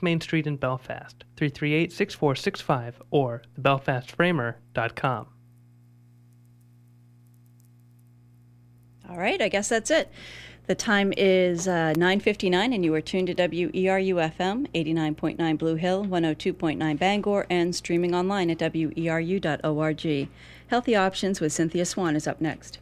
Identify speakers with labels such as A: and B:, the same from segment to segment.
A: 6 Main Street in Belfast, 338 6465, or thebelfastframer.com.
B: All right, I guess that's it. The time is uh, 9.59 and you are tuned to WERU-FM, 89.9 Blue Hill, 102.9 Bangor, and streaming online at weru.org. Healthy Options with Cynthia Swan is up next.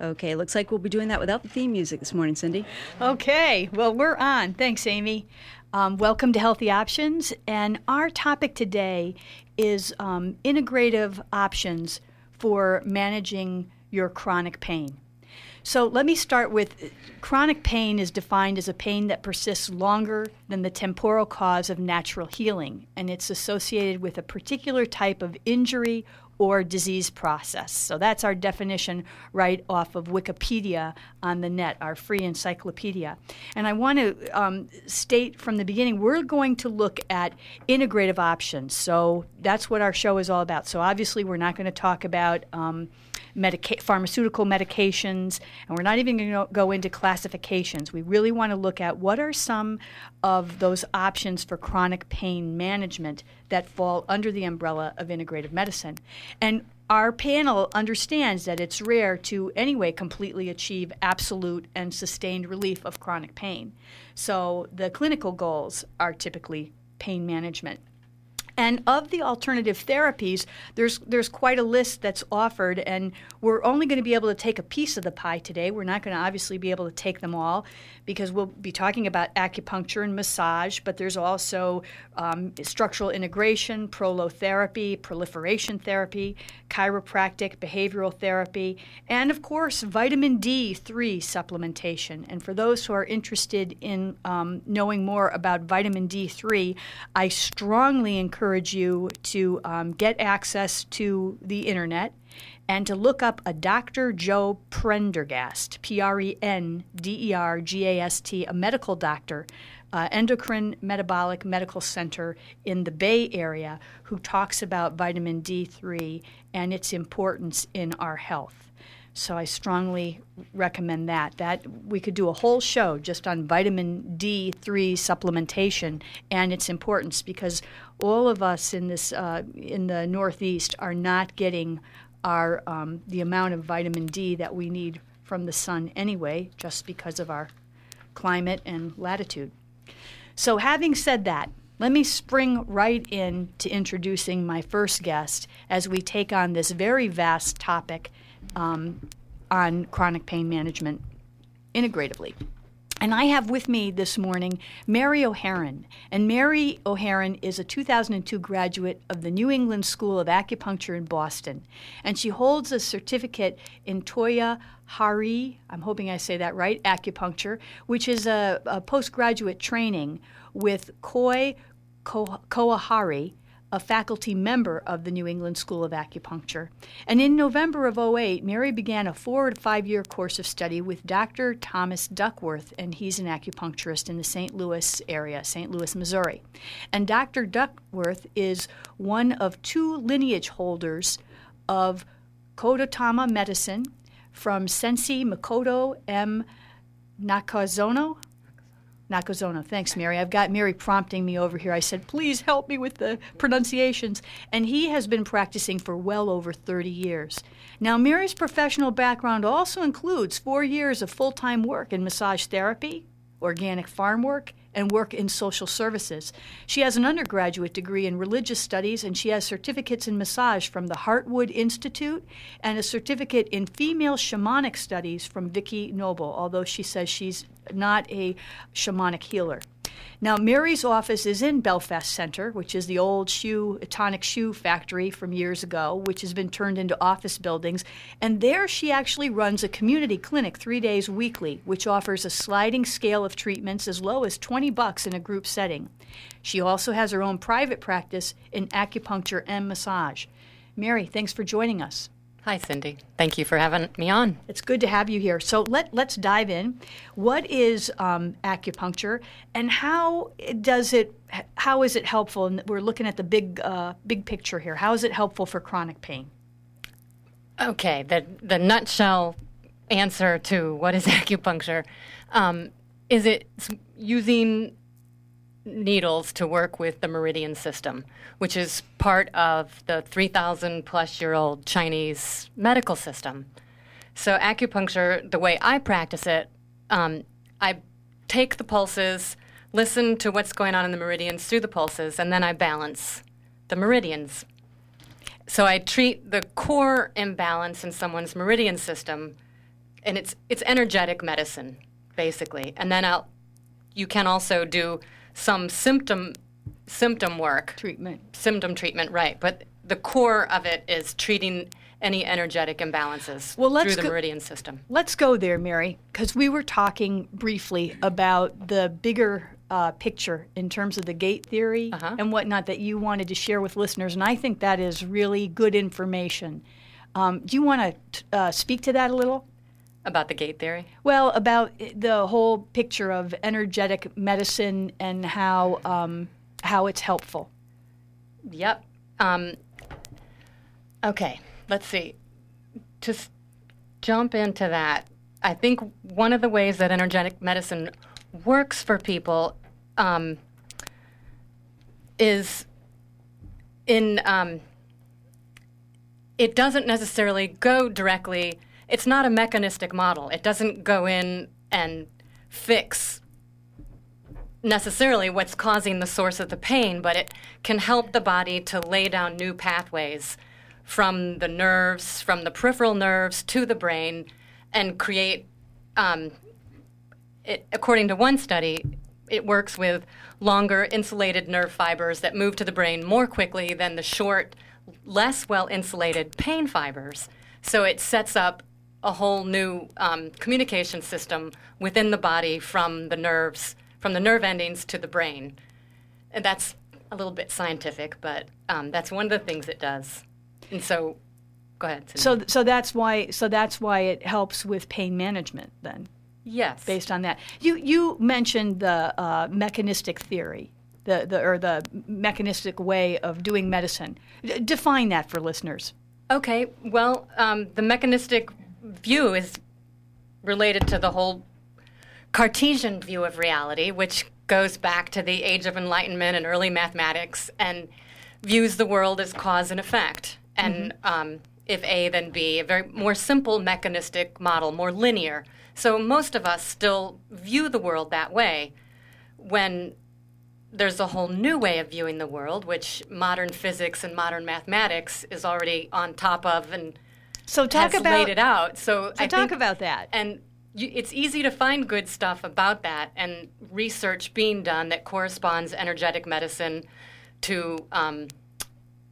B: Okay, looks like we'll be doing that without the theme music this morning, Cindy.
C: Okay, well, we're on. Thanks, Amy. Um, welcome to Healthy Options. And our topic today is um, integrative options for managing your chronic pain. So let me start with chronic pain is defined as a pain that persists longer than the temporal cause of natural healing, and it's associated with a particular type of injury or disease process. So that's our definition right off of Wikipedia on the net, our free encyclopedia. And I want to um, state from the beginning we're going to look at integrative options. So that's what our show is all about. So obviously, we're not going to talk about um, medica- pharmaceutical medications, and we're not even going to go into classifications. We really want to look at what are some of those options for chronic pain management that fall under the umbrella of integrative medicine. And our panel understands that it's rare to anyway completely achieve absolute and sustained relief of chronic pain. So the clinical goals are typically pain management. And of the alternative therapies, there's there's quite a list that's offered, and we're only going to be able to take a piece of the pie today. We're not going to obviously be able to take them all because we'll be talking about acupuncture and massage, but there's also um, structural integration, prolotherapy, proliferation therapy, chiropractic, behavioral therapy, and of course, vitamin D3 supplementation. And for those who are interested in um, knowing more about vitamin D3, I strongly encourage you to um, get access to the internet and to look up a Dr. Joe Prendergast, P R E N D E R G A S T, a medical doctor, uh, endocrine metabolic medical center in the Bay Area, who talks about vitamin D3 and its importance in our health. So I strongly recommend that. That we could do a whole show just on vitamin D3 supplementation and its importance because all of us in this uh, in the Northeast are not getting our um, the amount of vitamin D that we need from the sun anyway, just because of our climate and latitude. So, having said that, let me spring right in to introducing my first guest as we take on this very vast topic um, on chronic pain management integratively. And I have with me this morning Mary O'Haron. And Mary O'Haron is a 2002 graduate of the New England School of Acupuncture in Boston. And she holds a certificate in Toya Hari, I'm hoping I say that right, acupuncture, which is a, a postgraduate training with Koei Kuwahara a faculty member of the New England School of Acupuncture. And in November of 08, Mary began a four to five year course of study with Dr. Thomas Duckworth, and he's an acupuncturist in the St. Louis area, St. Louis, Missouri. And Dr. Duckworth is one of two lineage holders of Kototama medicine from Sensei Makoto M. Nakazono, Nakazono. Thanks, Mary. I've got Mary prompting me over here. I said, please help me with the pronunciations. And he has been practicing for well over 30 years. Now, Mary's professional background also includes four years of full time work in massage therapy, organic farm work, and work in social services. She has an undergraduate degree in religious studies and she has certificates in massage from the Heartwood Institute and a certificate in female shamanic studies from Vicki Noble, although she says she's not a shamanic healer. Now, Mary's office is in Belfast Center, which is the old shoe, tonic shoe factory from years ago, which has been turned into office buildings. And there she actually runs a community clinic three days weekly, which offers a sliding scale of treatments as low as 20 bucks in a group setting. She also has her own private practice in acupuncture and massage. Mary, thanks for joining us.
D: Hi, Cindy. Thank you for having me on.
C: It's good to have you here. So let let's dive in. What is um, acupuncture, and how does it? How is it helpful? And we're looking at the big uh, big picture here. How is it helpful for chronic pain?
D: Okay, the the nutshell answer to what is acupuncture um, is it using needles to work with the meridian system, which is part of the 3,000 plus year old Chinese medical system. So, acupuncture, the way I practice it, um, I take the pulses, listen to what's going on in the meridians through the pulses, and then I balance the meridians. So, I treat the core imbalance in someone's meridian system, and it's, it's energetic medicine, basically. And then I'll, you can also do some symptom symptom work.
C: Treatment.
D: Symptom treatment right. But the core of it is treating any energetic imbalances well, through the go, meridian system.
C: let's go there mary because we were talking briefly about the bigger uh, picture in terms of the gate theory uh-huh. and whatnot that you wanted to share with listeners and i think that is really good information. Um, do you want to uh, speak to that a little
D: about the gate theory?
C: Well, about the whole picture of energetic medicine and how um, how it's helpful.
D: Yep. Um, okay, let's see. To s- jump into that, I think one of the ways that energetic medicine works for people um, is in um, it doesn't necessarily go directly it's not a mechanistic model. It doesn't go in and fix necessarily what's causing the source of the pain, but it can help the body to lay down new pathways from the nerves, from the peripheral nerves to the brain, and create. Um, it, according to one study, it works with longer insulated nerve fibers that move to the brain more quickly than the short, less well insulated pain fibers. So it sets up a whole new um, communication system within the body from the nerves, from the nerve endings to the brain. And that's a little bit scientific, but um, that's one of the things it does. And so, go ahead.
C: So, so that's why. So that's why it helps with pain management. Then,
D: yes.
C: Based on that, you you mentioned the uh, mechanistic theory, the the or the mechanistic way of doing medicine. D- define that for listeners.
D: Okay. Well, um, the mechanistic view is related to the whole Cartesian view of reality, which goes back to the Age of Enlightenment and early mathematics and views the world as cause and effect. And mm-hmm. um, if A, then B, a very more simple mechanistic model, more linear. So most of us still view the world that way when there's a whole new way of viewing the world, which modern physics and modern mathematics is already on top of and
C: so talk about
D: laid it out. So,
C: so
D: I
C: talk
D: think,
C: about that.
D: And you, it's easy to find good stuff about that and research being done that corresponds energetic medicine to um,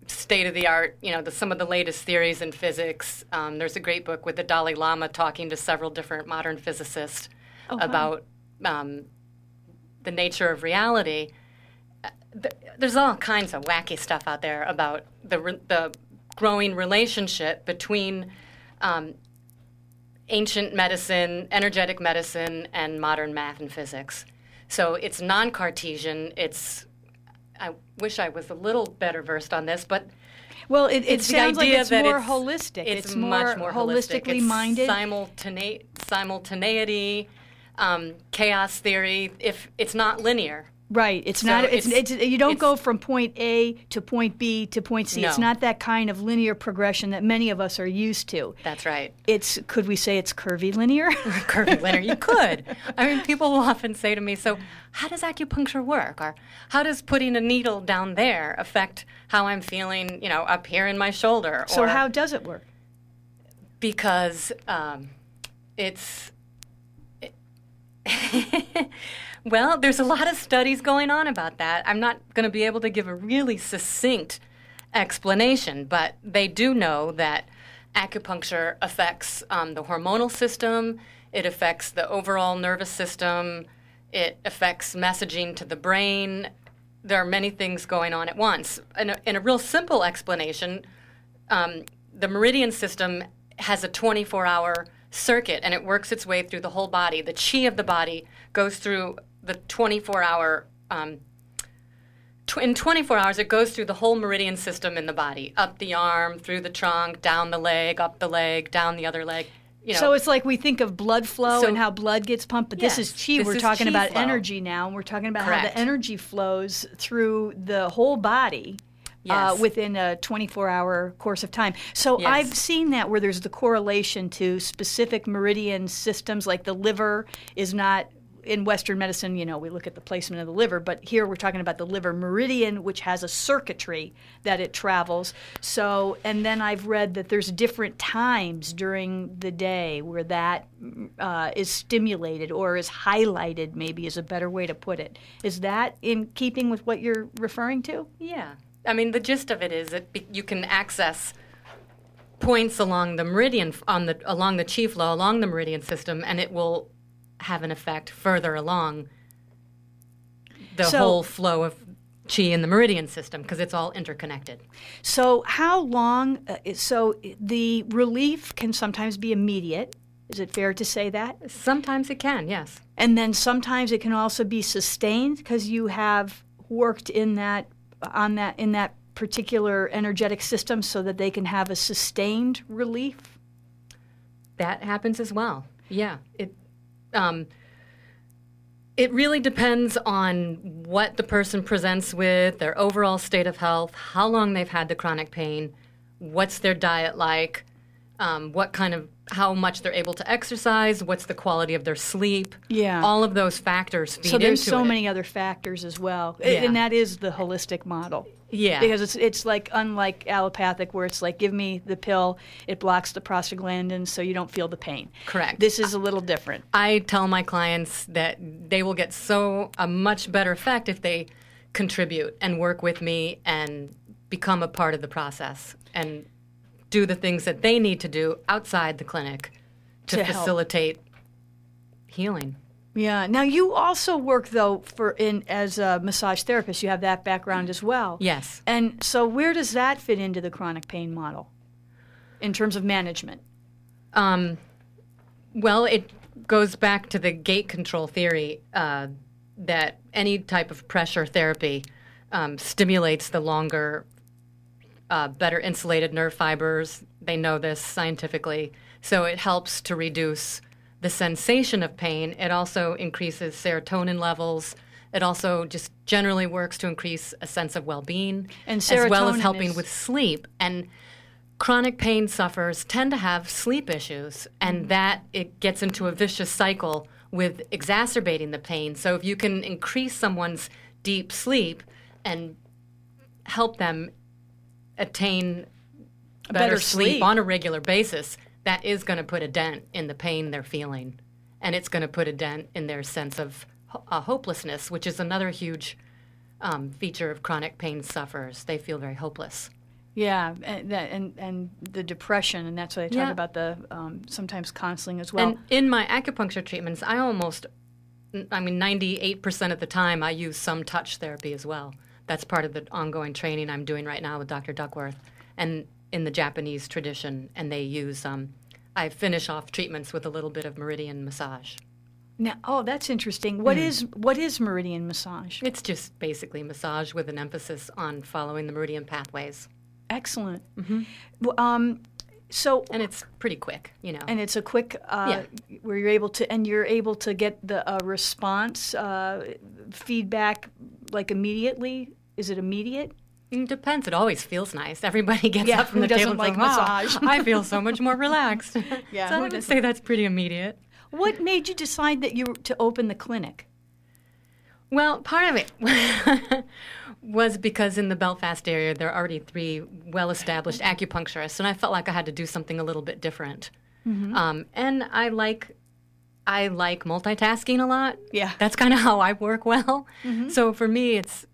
D: state of the art. You know, the, some of the latest theories in physics. Um, there's a great book with the Dalai Lama talking to several different modern physicists oh, about um, the nature of reality. Uh, there's all kinds of wacky stuff out there about the the growing relationship between um, ancient medicine, energetic medicine, and modern math and physics. So it's non Cartesian. It's, I wish I was a little better versed on this, but.
C: Well, it, it sounds like it's more
D: it's,
C: holistic.
D: It's,
C: it's
D: much more
C: holistically
D: holistic.
C: minded.
D: Simultane- simultaneity, um, chaos theory. If it's not linear,
C: Right. It's so not. It's, it's, it's, you don't it's, go from point A to point B to point C.
D: No.
C: It's not that kind of linear progression that many of us are used to.
D: That's right.
C: It's could we say it's curvy linear?
D: curvy linear. You could. I mean, people will often say to me, "So, how does acupuncture work? Or how does putting a needle down there affect how I'm feeling? You know, up here in my shoulder?"
C: So,
D: or,
C: how does it work?
D: Because um, it's. Well, there's a lot of studies going on about that. I'm not going to be able to give a really succinct explanation, but they do know that acupuncture affects um, the hormonal system, it affects the overall nervous system, it affects messaging to the brain. There are many things going on at once. In a, in a real simple explanation, um, the meridian system has a 24 hour circuit and it works its way through the whole body. The chi of the body goes through the 24 hour. Um, tw- in 24 hours, it goes through the whole meridian system in the body up the arm, through the trunk, down the leg, up the leg, down the other leg. You know,
C: So it's like we think of blood flow
D: So-
C: and how blood gets pumped, but this is chi.
D: this
C: we're
D: is
C: talking
D: chi
C: about
D: flow.
C: energy now, and we're talking about how the energy flows through the whole body. Uh, within a 24 hour course of time. So
D: Yes.
C: I've seen that where there's the correlation to specific meridian systems, like the liver is not. In Western medicine, you know, we look at the placement of the liver, but here we're talking about the liver meridian, which has a circuitry that it travels. So, and then I've read that there's different times during the day where that uh, is stimulated or is highlighted, maybe is a better way to put it. Is that in keeping with what you're referring to?
D: Yeah. I mean, the gist of it is that you can access points along the meridian on the along the chi flow along the meridian system, and it will have an effect further along the
C: So-
D: whole flow of chi in the meridian system because it's all interconnected.
C: So, how long? Uh, so, the relief can sometimes be immediate. Is it fair to say that?
D: Sometimes it can, yes.
C: And then sometimes it can also be sustained because you have worked in that on that in that particular energetic system so that they can have a sustained relief.
D: That happens as well. Yeah. It um, it really depends on what the person presents with, their overall state of health, how long they've had the chronic pain, what's their diet like, um, what kind of how much they're able to exercise, what's the quality of their sleep.
C: Yeah.
D: All of those factors feed
C: So there's so
D: it.
C: many other factors as well,
D: Yeah.
C: and that is the holistic model.
D: Yeah.
C: because it's it's like unlike allopathic where it's like give me the pill, it blocks the prostaglandins so you don't feel the pain.
D: Correct.
C: This is a little different.
D: I tell my clients that they will get so a much better effect if they contribute and work with me and become a part of the process and do the things that they need to do outside the clinic to,
C: To help.
D: facilitate healing.
C: Yeah. Now you also work though for in as a massage therapist. You have that background as well.
D: Yes.
C: And so where does that fit into the chronic pain model in terms of management?
D: Um, well, it goes back to the gate control theory uh, that any type of pressure therapy um, stimulates the longer, uh, better insulated nerve fibers. They know this scientifically. So it helps to reduce the sensation of pain. It also increases serotonin levels. It also just generally works to increase a sense of well being, as well as helping
C: is-
D: with sleep. And chronic pain sufferers tend to have sleep issues, and that it gets into a vicious cycle with exacerbating the pain. So if you can increase someone's deep sleep and help them attain better,
C: better
D: sleep,
C: sleep.
D: on a regular basis, that is going to put a dent in the pain they're feeling, and it's going to put a dent in their sense of ho- uh, hopelessness, which is another huge um, feature of chronic pain sufferers. They feel very hopeless.
C: Yeah, and and, and the depression, and that's why I talk
D: Yeah.
C: about the um, sometimes counseling as well.
D: and in my acupuncture treatments, I almost, I mean, 98% of the time, I use some touch therapy as well. That's part of the ongoing training I'm doing right now with Dr. Duckworth and in the Japanese tradition. And they use, um, I finish off treatments with a little bit of meridian massage.
C: now, oh, that's interesting. What is what is meridian massage?
D: It's just basically massage with an emphasis on following the meridian pathways.
C: Excellent. Well, Um, so
D: And it's pretty quick, you know.
C: and it's a quick uh, where you're able to and you're able to get the uh, response uh, feedback like immediately. Is it immediate?
D: It depends. It always feels nice. Everybody gets
C: Yeah,
D: up from the table and
C: like
D: goes, "Oh,
C: massage?"
D: I feel so much more relaxed.
C: Yeah,
D: so I would say that's pretty immediate.
C: What made you decide that you were to open the clinic?
D: Well, part of it was because in the Belfast area there are already three well-established acupuncturists, and I felt like I had to do something a little bit different. Um, and I like I like multitasking a lot.
C: Yeah.
D: that's kind of how I work well. So for me, it's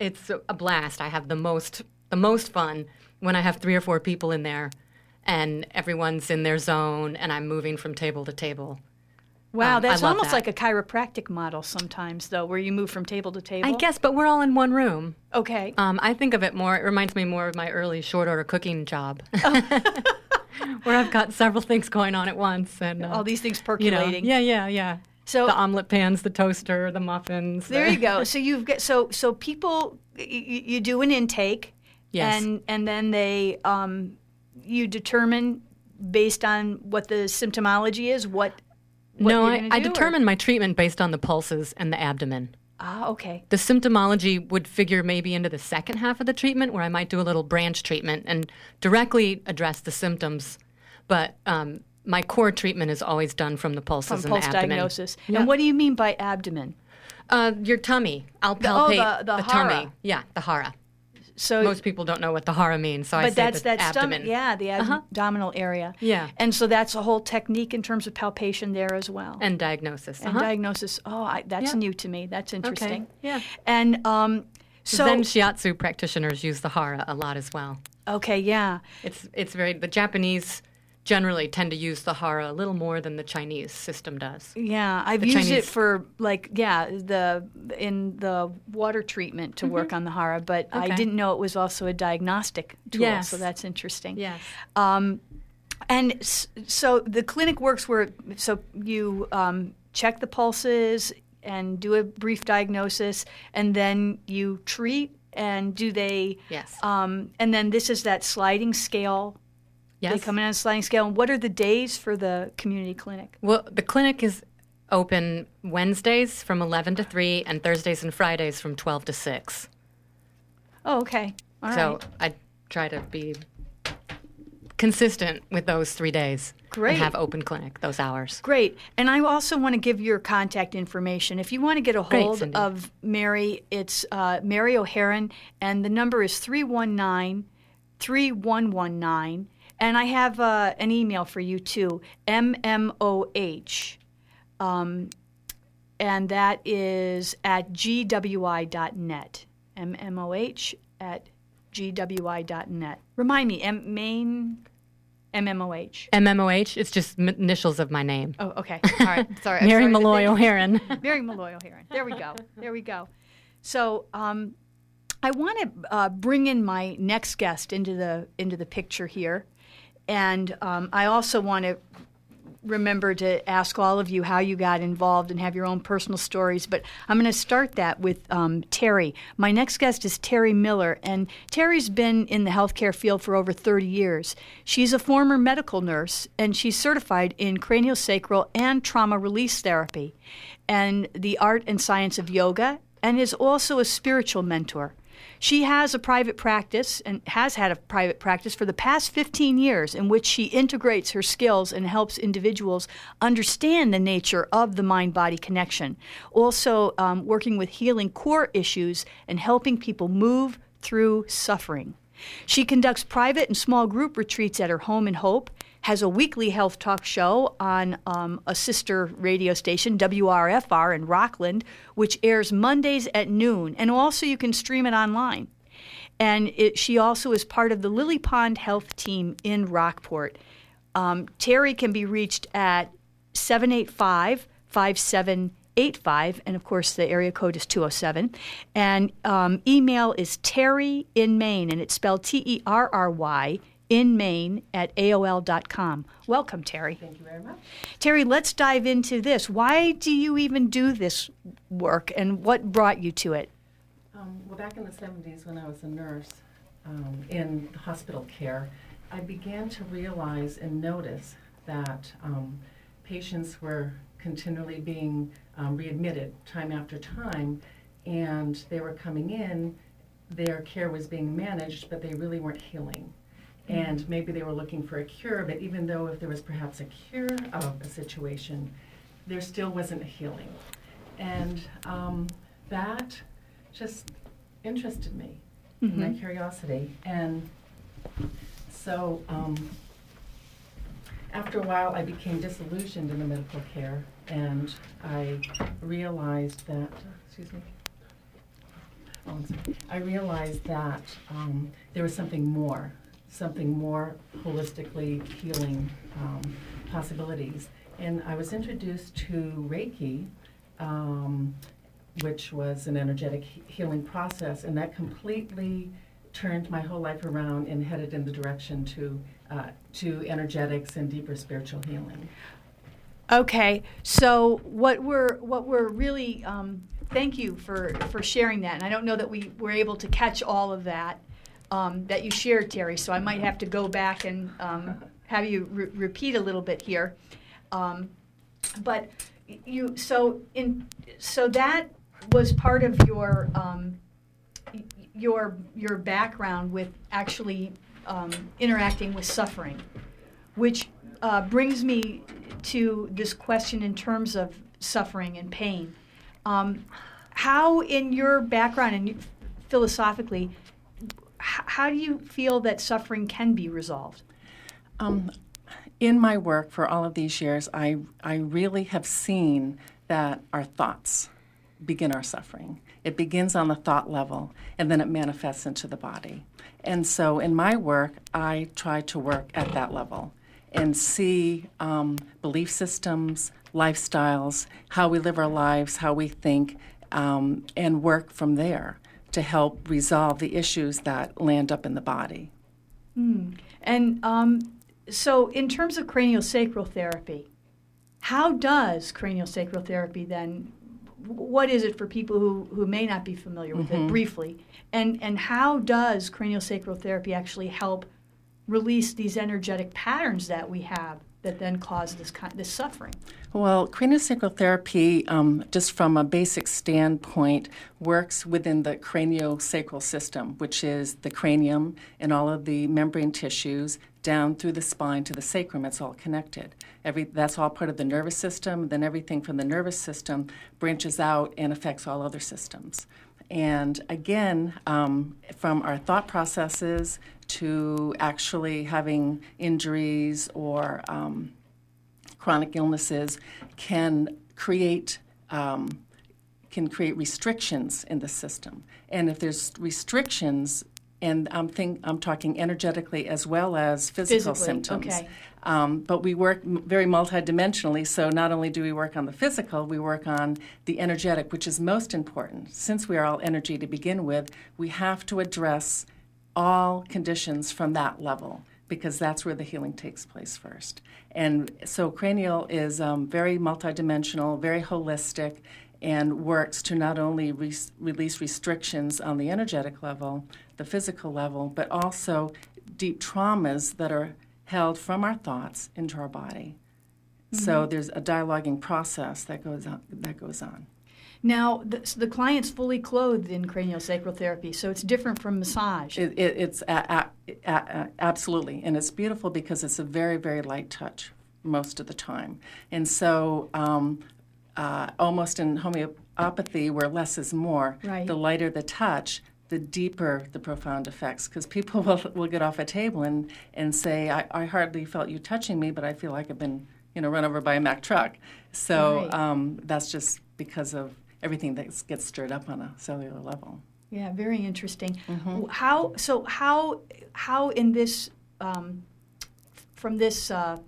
D: it's a blast. I have the most the most fun when I have three or four people in there, and everyone's in their zone, and I'm moving from table to table.
C: Wow,
D: Um,
C: that's almost
D: that.
C: like a chiropractic model sometimes, though, where you move from table to table.
D: I guess, but we're all in one room.
C: Okay.
D: Um, I think of it more. It reminds me more of my early short order cooking job,
C: Oh.
D: where I've got several things going on at once, and uh,
C: All these things
D: you know,
C: percolating.
D: yeah, yeah, yeah.
C: So
D: the omelet pans, the toaster, the muffins.
C: there
D: the-
C: you go. So you've got so so people y- y- you do an intake,
D: Yes.
C: and and then they um, you determine based on what the symptomology is what.
D: No, I, I my treatment based on the pulses and the abdomen.
C: Ah, okay.
D: The symptomology would figure maybe into the second half of the treatment, where I might do a little branch treatment and directly address the symptoms. But um, my core treatment is always done from the pulses
C: From
D: and
C: pulse
D: the abdomen.
C: diagnosis.
D: Yeah.
C: And what do you mean by abdomen?
D: Uh, your tummy. I'll
C: The- oh,
D: palpate
C: the- the
D: tummy. Yeah, the hara.
C: So
D: Most people don't know what the hara means, so I
C: but
D: say
C: that's
D: the
C: that
D: abdomen.
C: stomach, yeah, the
D: Uh-huh.
C: abdominal area.
D: Yeah.
C: And so that's a whole technique in terms of palpation there as well.
D: And diagnosis.
C: And
D: uh-huh.
C: diagnosis. Oh, I, that's
D: Yeah.
C: new to me. That's interesting.
D: yeah.
C: And um, so
D: Zen shiatsu practitioners use the hara a lot as well.
C: okay, yeah.
D: It's it's very the Japanese generally tend to use the hara a little more than the Chinese system does.
C: Yeah, I've
D: The
C: used it for like yeah the in the water treatment to work on the hara, but I
D: Mm-hmm.
C: Didn't know it was also a diagnostic tool.
D: Yes.
C: So that's interesting.
D: Yes.
C: Um, and so the clinic works where so you um, check the pulses and do a brief diagnosis, and then you treat. And do they?
D: Yes.
C: Um, and then this is that sliding scale.
D: Yes.
C: They come in on a sliding scale. And what are the days for the community clinic?
D: Well, the clinic is open Wednesdays from 11 to 3 and Thursdays and Fridays from 12 to 6.
C: Oh, okay. All right.
D: so I try to be consistent with those three days.
C: Great.
D: And have open clinic those hours.
C: Great. And I also want to give your contact information. If you want to get a hold
D: Cindy.
C: of Mary, it's uh, Mary O'Haron, and the number is 319 3119. And I have uh, an email for you too, MMOH. Um, and that is at gwi.net. MMOH at gwi.net. Remind me, M- main MMOH.
D: MMOH, it's just m- initials of my name.
C: Oh, okay. All right. Sorry.
D: Mary
C: sorry
D: Malloy O'Haron.
C: Mary Malloy O'Haron. There we go. There we go. So um, I want to uh, bring in my next guest into the into the picture here, and um, I also want to remember to ask all of you how you got involved and have your own personal stories. But I'm going to start that with um, Terry. My next guest is Terry Miller, and Terry's been in the healthcare field for over 30 years. She's a former medical nurse, and she's certified in craniosacral and trauma release therapy, and the art and science of yoga, and is also a spiritual mentor. She has a private practice and has had a private practice for the past 15 years in which she integrates her skills and helps individuals understand the nature of the mind body connection. Also, um, working with healing core issues and helping people move through suffering. She conducts private and small group retreats at her home in Hope, has a weekly health talk show on um, a sister radio station, WRFR in Rockland, which airs Mondays at noon, and also you can stream it online. And it, she also is part of the Lily Pond Health Team in Rockport. Um, Terry can be reached at 785 5785, and of course the area code is 207. And um, email is Terry in Maine, and it's spelled T E R R Y in Maine at AOL.com. Welcome, Terry.
E: Thank you very much.
C: Terry, let's dive into this. Why do you even do this work, and what brought you to it?
E: Um, well, back in the 70s, when I was a nurse um, in hospital care, I began to realize and notice that um, patients were continually being um, readmitted time after time, and they were coming in, their care was being managed, but they really weren't healing. And maybe they were looking for a cure, but even though if there was perhaps a cure of a situation, there still wasn't a healing. And um, that just interested me, my curiosity. And so um, after a while, I became disillusioned in the medical care, and I realized that, excuse me. Oh. I realized that um, there was something more, something more holistically healing um, possibilities.
F: And I was introduced to Reiki, um, which was an energetic he- healing process, and that completely turned my whole life around and headed in the direction to uh, to energetics and deeper spiritual healing.
C: Okay, so what we're what we're really um, thank you for for sharing that, and I don't know that we were able to catch all of that um, that you shared, Terry. So I might have to go back and um, have you re- repeat a little bit here. Um, but you so in so that was part of your um, your your background with actually um, interacting with suffering, which uh, brings me to this question in terms of suffering and pain. Um, how, in your background and you- philosophically, how do you feel that suffering can be resolved?
E: Um, in my work for all of these years, I, I really have seen that our thoughts begin our suffering. It begins on the thought level and then it manifests into the body. And so in my work, I try to work at that level and see um, belief systems, lifestyles, how we live our lives, how we think, um, and work from there to help resolve the issues that land up in the body.
C: And um, so, in terms of craniosacral therapy, how does craniosacral therapy then? What is it for people who, who may not be familiar with it briefly? And, and how does craniosacral therapy actually help release these energetic patterns that we have that then cause this, kind, this suffering?
E: Well, craniosacral therapy, um, just from a basic standpoint, works within the craniosacral system, which is the cranium and all of the membrane tissues down through the spine to the sacrum. It's all connected. Every, that's all part of the nervous system. Then everything from the nervous system branches out and affects all other systems. And again, um, from our thought processes to actually having injuries or um, chronic illnesses can create um, can create restrictions in the system. And if there's restrictions, and I'm think I'm talking energetically as well as physical
C: Physically,
E: symptoms.
C: okay.
E: Um, but we work m- very multidimensionally, so not only do we work on the physical, we work on the energetic, which is most important. Since we are all energy to begin with, we have to address all conditions from that level because that's where the healing takes place first. And so cranial is um, very multidimensional, very holistic, and works to not only re- release restrictions on the energetic level, the physical level, but also deep traumas that are held from our thoughts into our body. So there's a dialoguing process that goes on. That goes on.
C: Now, the, so the client's fully clothed in craniosacral therapy, so it's different from massage.
E: It, it, it's a, a, a, absolutely, and it's beautiful because it's a very, very light touch most of the time. And so, um, uh, almost in homeopathy, where less is more,
C: Right.
E: the lighter the touch, the deeper the profound effects. Because people will, will get off a table and, and say, I, I hardly felt you touching me, but I feel like I've been you know, run over by a Mack truck. So
C: Right.
E: um, that's just because of everything that gets stirred up on a cellular level.
C: Yeah, very interesting.
E: Mm-hmm.
C: How so? How how in this um, from this uh,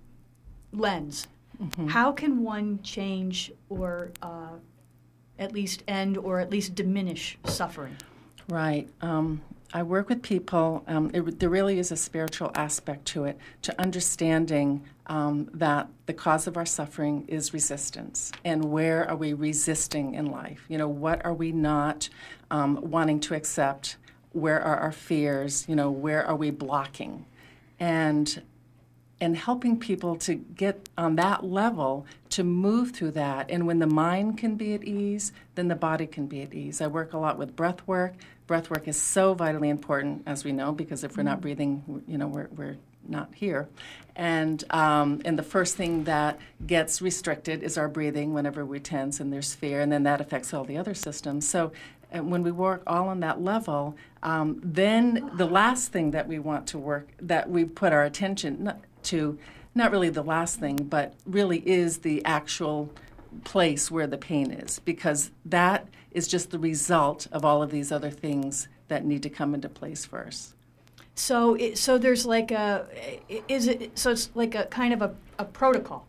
C: lens,
E: Mm-hmm.
C: how can one change or uh, at least end or at least diminish suffering?
E: Right. Um, I work with people. Um, it, there really is a spiritual aspect to it, to understanding um, that the cause of our suffering is resistance, and where are we resisting in life? You know, what are we not um, wanting to accept? Where are our fears? You know, where are we blocking? And and helping people to get on that level to move through that. And when the mind can be at ease, then the body can be at ease. I work a lot with breath work. Breath work is so vitally important, as we know, because if we're not breathing, you know, we're, we're not here. And, um, and the first thing that gets restricted is our breathing whenever we tense and there's fear, and then that affects all the other systems. So and when we work all on that level, um, then the last thing that we want to work, that we put our attention to, not really the last thing, but really is the actual place where the pain is, because that is just the result of all of these other things that need to come into place first.
C: So it, so there's like a is it so it's like a kind of a, a protocol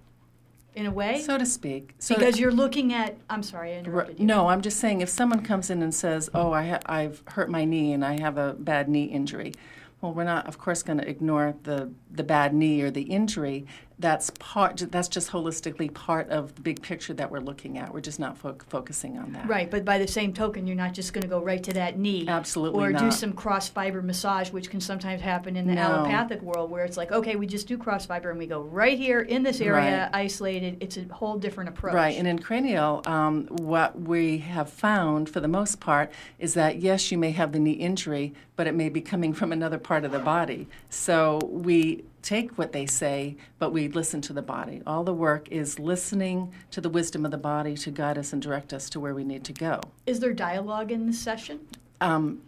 C: in a way?
E: so to speak. So
C: because you're looking at. I'm sorry, I interrupted you.
E: No, I'm just saying if someone comes in and says, "Oh, I ha- I've hurt my knee and I have a bad knee injury," well, we're not, of course, going to ignore the the bad knee or the injury. That's part. That's just holistically part of the big picture that we're looking at. We're just not fo- focusing on that.
C: Right, but by the same token, you're not just going to go right to that knee.
E: Absolutely
C: Or do some cross fiber massage, which can sometimes happen in the
E: No.
C: allopathic world, where it's like, okay, we just do cross fiber and we go right here in this area,
E: Right.
C: isolated. It's a whole different approach.
E: Right, and in cranial, um, what we have found for the most part is that yes, you may have the knee injury, but it may be coming from another part of the body. So we take what they say, but we listen to the body. All the work is listening to the wisdom of the body to guide us and direct us to where we need to go.
C: Is there dialogue in this session?
E: Um,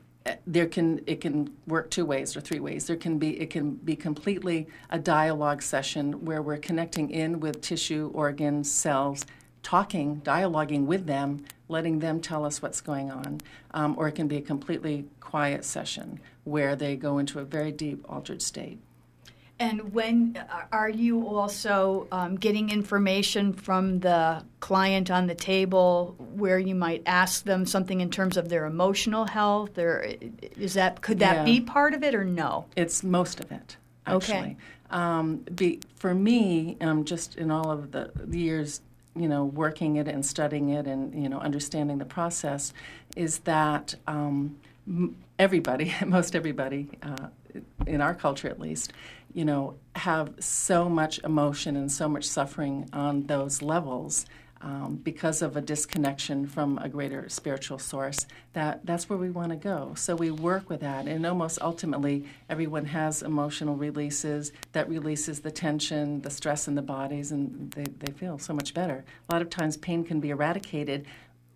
E: there can it can work two ways or three ways. There can be it can be completely a dialogue session where we're connecting in with tissue, organs, cells, talking, dialoguing with them, letting them tell us what's going on, um, or it can be a completely quiet session where they go into a very deep altered state.
C: And when are you also um, getting information from the client on the table where you might ask them something in terms of their emotional health? Or is that could that
E: Yeah.
C: be part of it or no?
E: It's most of it,
C: Okay.
E: Um, be, for me, um, just in all of the, the years, you know, working it and studying it and, you know, understanding the process, is that um, everybody, most everybody, uh, in our culture at least, you know, have so much emotion and so much suffering on those levels um, because of a disconnection from a greater spiritual source that that's where we want to go. So we work with that. And almost ultimately everyone has emotional releases that releases the tension the stress in the bodies and they, they feel so much better. A lot of times pain can be eradicated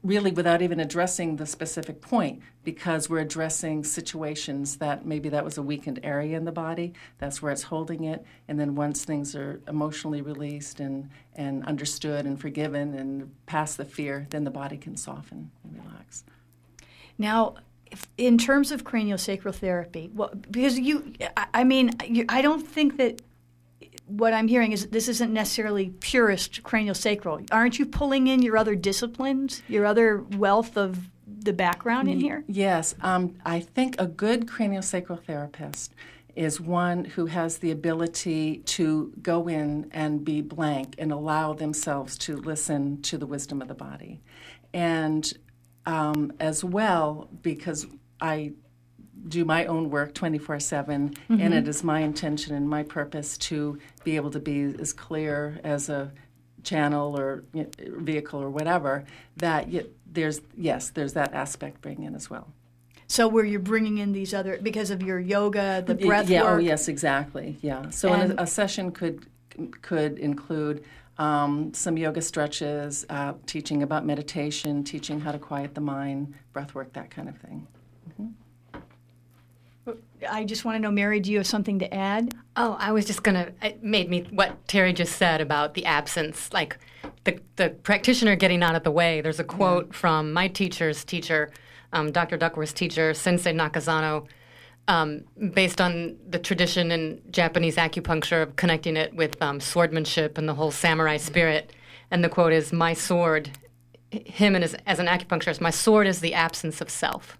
E: really without even addressing the specific point because we're addressing situations that maybe that was a weakened area in the body that's where it's holding it and then once things are emotionally released and, and understood and forgiven and past the fear then the body can soften and relax.
C: Now, in terms of craniosacral therapy, well, because you, I, mean, you, I don't think that what I'm hearing is this isn't necessarily purist craniosacral. Aren't you pulling in your other disciplines, your other wealth of the background in here?
E: Yes, um, I think a good craniosacral therapist is one who has the ability to go in and be blank and allow themselves to listen to the wisdom of the body. And um, as well, because I do my own work 24 7, and it is my intention and my purpose to be able to be as clear as a channel or you know, vehicle or whatever, that y- there's, yes, there's that aspect bring in as well.
C: So where you're bringing in these other because of your yoga, the breath
E: yeah,
C: work.
E: oh yes, exactly. Yeah. So
C: And-
E: a, a session could could include um, some yoga stretches, uh, teaching about meditation, teaching how to quiet the mind, breath work, that kind of thing.
C: I just want to know, Mary, do you have something to add?
D: Oh, I was just gonna. It made me what Terry just said about the absence, like the the practitioner getting out of the way. There's a quote from my teacher's teacher, um, Dr. Duckworth's teacher, Sensei Nakazono, um, based on the tradition in Japanese acupuncture of connecting it with um, swordmanship and the whole samurai spirit. And the quote is, "My sword, him and as, as an acupuncturist, my sword is the absence of self."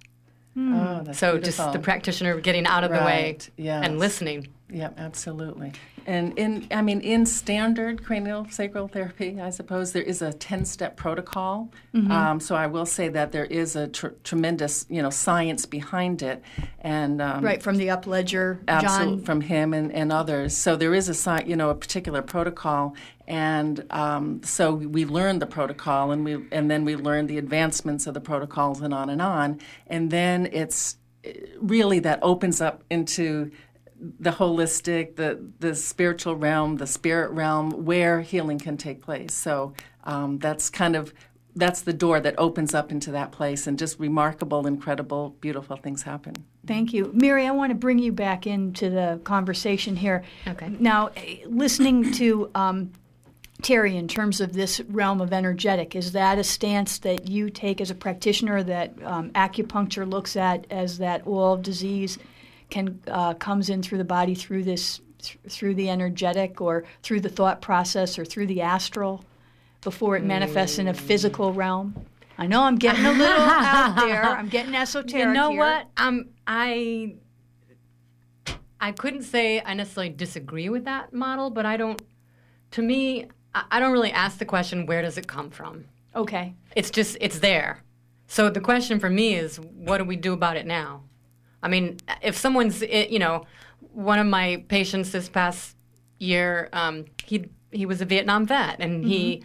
E: Oh, that's
D: so
E: beautiful.
D: just the practitioner getting out of the way
E: yes.
D: and listening.
E: Yeah, absolutely. And in, I mean, in standard cranial sacral therapy, I suppose there is a ten-step protocol.
C: Mm-hmm.
E: Um, so I will say that there is a tr- tremendous, you know, science behind it, and um,
C: Right from the Upledger,
E: absolutely
C: John.
E: from him and, and others. So there is a sci- you know a particular protocol, and um, so we learn the protocol, and we and then we learn the advancements of the protocols, and on and on, and then it's eh, really that opens up into the holistic, the the spiritual realm, the spirit realm, where healing can take place. So um, that's kind of that's the door that opens up into that place, and just remarkable, incredible, beautiful things happen.
C: Thank you. Mary, I want to bring you back into the conversation here.
D: Okay.
C: Now, eh, listening to um, Terry in terms of this realm of energetic, is that a stance that you take as a practitioner that um, acupuncture looks at as that all disease can uh, comes in through the body through this th- through the energetic or through the thought process or through the astral before it manifests in a physical realm? I know I'm getting a little out there. I'm getting esoteric.
D: You know
C: here.
D: what? Um, I I couldn't say I necessarily disagree with that model, but I don't. To me, I don't really ask the question, where does it come from?
C: Okay.
D: It's just it's there. So the question for me is, what do we do about it now? I mean, if someone's, eh, you know, one of my patients this past year, um, he he was a Vietnam vet, and he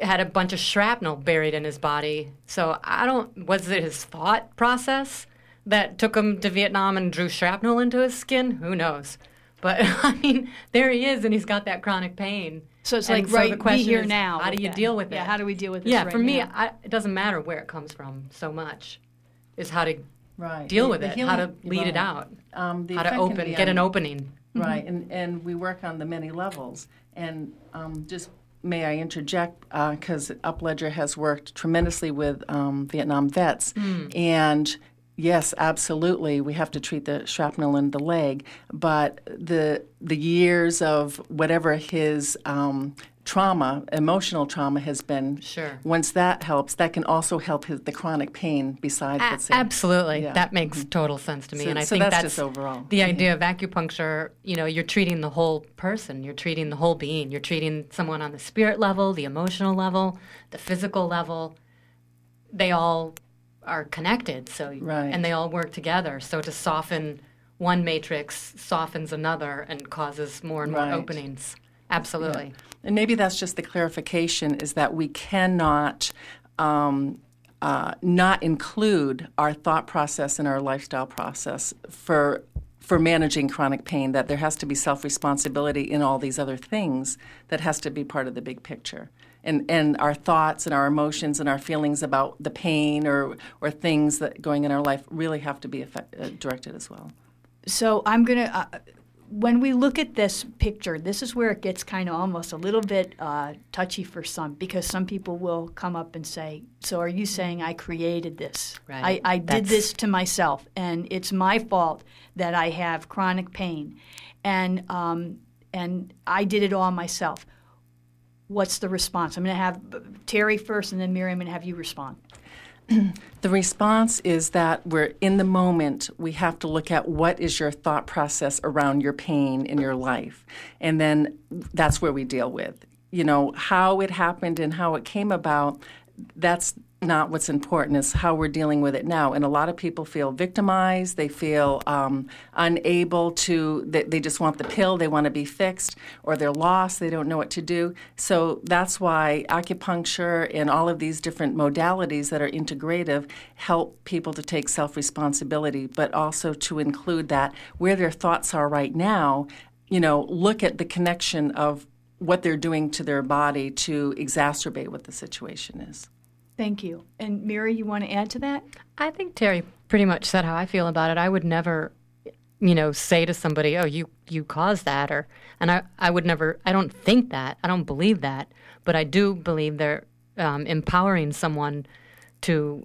D: had a bunch of shrapnel buried in his body. So I don't. Was it his thought process that took him to Vietnam and drew shrapnel into his skin? Who knows? But I mean, there he is, and he's got that chronic pain.
C: So it's
D: And
C: like
D: so
C: right
D: the question
C: be here
D: is,
C: now.
D: How do you
C: that.
D: deal with it?
C: Yeah, how do we deal with it?
D: Yeah,
C: right
D: for me,
C: now?
D: I, it doesn't matter where it comes from so much. Is how to
E: Right.
D: deal
E: The-
D: with
E: the
D: it, how to
E: healing-
D: lead it out,
E: Um, the
D: how to open,
E: be
D: get an opening.
E: Right, and, and we work on the many levels. And um, just may I interject, because Upledger has worked tremendously with um, Vietnam vets. And yes, absolutely, we have to treat the shrapnel in the leg. But the, the years of whatever his um, trauma, emotional trauma has been,
D: Sure.
E: once that helps, that can also help his, the chronic pain besides
D: A- absolutely,
E: Yeah.
D: that makes total sense to me,
E: So-
D: and I
E: so
D: think
E: that's
D: that's,
E: just overall.
D: the idea of acupuncture. You know, you're treating the whole person, you're treating the whole being, you're treating someone on the spirit level, the emotional level, the physical level. They all are connected, so
E: Right.
D: and they all work together. So to soften one matrix softens another and causes more and more
E: Right.
D: openings. Absolutely.
E: And maybe that's just the clarification is that we cannot um, uh, not include our thought process and our lifestyle process for for managing chronic pain. That there has to be self responsibility in all these other things that has to be part of the big picture. And, and our thoughts and our emotions and our feelings about the pain or, or things that going in our life really have to be effect, uh, directed as well.
C: So I'm going to, uh, when we look at this picture, this is where it gets kind of almost a little bit uh, touchy for some because some people will come up and say, So are you saying I created this?
D: Right.
C: I, I did this to myself and it's my fault that I have chronic pain and, um, and I did it all myself. What's the response? I'm going to have Terry first and then Miriam, to have you respond.
E: The response is that we're in the moment. We have to look at what is your thought process around your pain in your life. And then that's where we deal with. You know, how it happened and how it came about, that's not what's important, is how we're dealing with it now. And a lot of people feel victimized. They feel um, unable to, they, they just want the pill, they want to be fixed, or they're lost, they don't know what to do. So that's why acupuncture and all of these different modalities that are integrative help people to take self responsibility, but also to include that where their thoughts are right now, you know, look at the connection of what they're doing to their body to exacerbate what the situation is.
C: Thank you. And Mary, you want to add to that?
D: I think Terry pretty much said how I feel about it. I would never, you know, say to somebody, "Oh, you you caused that," or and I I would never. I don't think that. I don't believe that. But I do believe they're um, empowering someone to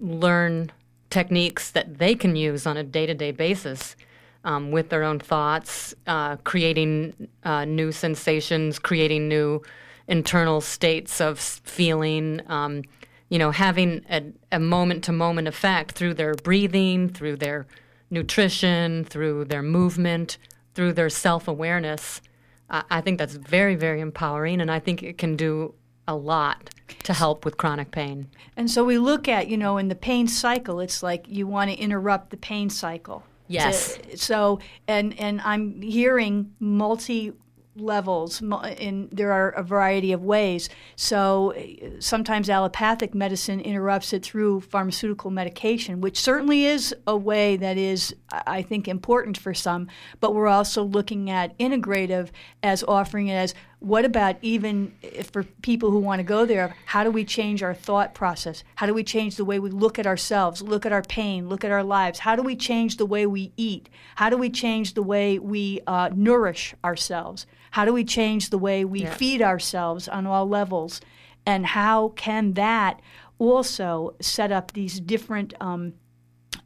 D: learn techniques that they can use on a day to day basis. Um, with their own thoughts, uh, creating uh, new sensations, creating new internal states of feeling, um, you know, having a moment to moment effect through their breathing, through their nutrition, through their movement, through their self awareness. I I think that's very, very empowering, and I think it can do a lot to help with chronic pain.
C: And so we look at, you know, in the pain cycle, it's like you want to interrupt the pain cycle.
D: Yes.
C: To- So, and and I'm hearing multi levels in there are a variety of ways. So uh, sometimes allopathic medicine interrupts it through pharmaceutical medication which certainly is a way that is i think important for some but we're also looking at integrative as offering it as what about even if for people who want to go there how do we change our thought process? How do we change the way we look at ourselves look at our pain look at our lives? How do we change the way we eat? How do we change the way we uh, nourish ourselves how do we change the way we feed ourselves on all levels and how can that also set up these different um,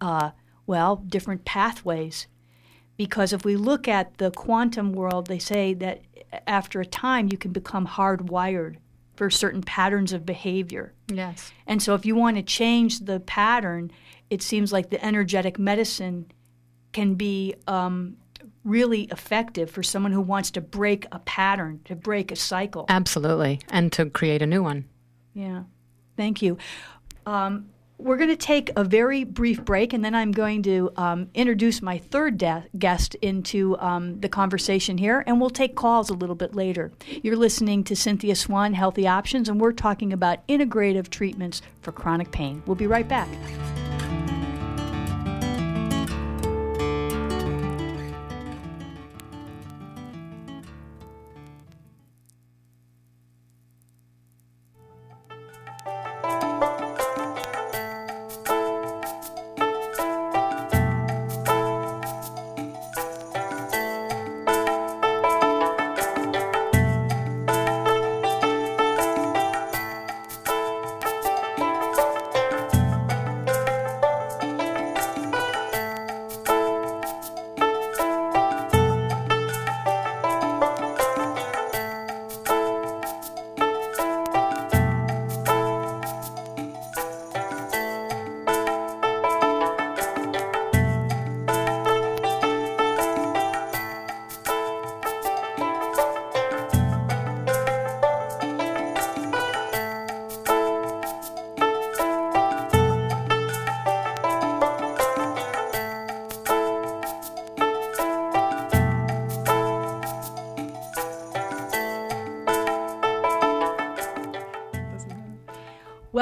C: uh, well different pathways because if we look at the quantum world, they say that after a time you can become hardwired for certain patterns of behavior.
D: Yes.
C: And so if you want to change the pattern, it seems like the energetic medicine can be um, really effective for someone who wants to break a pattern, to break a cycle.
D: Absolutely. And to create a new one.
C: Yeah. Thank you. Um, we're going to take a very brief break, and then I'm going to um, introduce my third de- guest into um, the conversation here, and we'll take calls a little bit later. You're listening to Cynthia Swan, Healthy Options, and we're talking about integrative treatments for chronic pain. We'll be right back.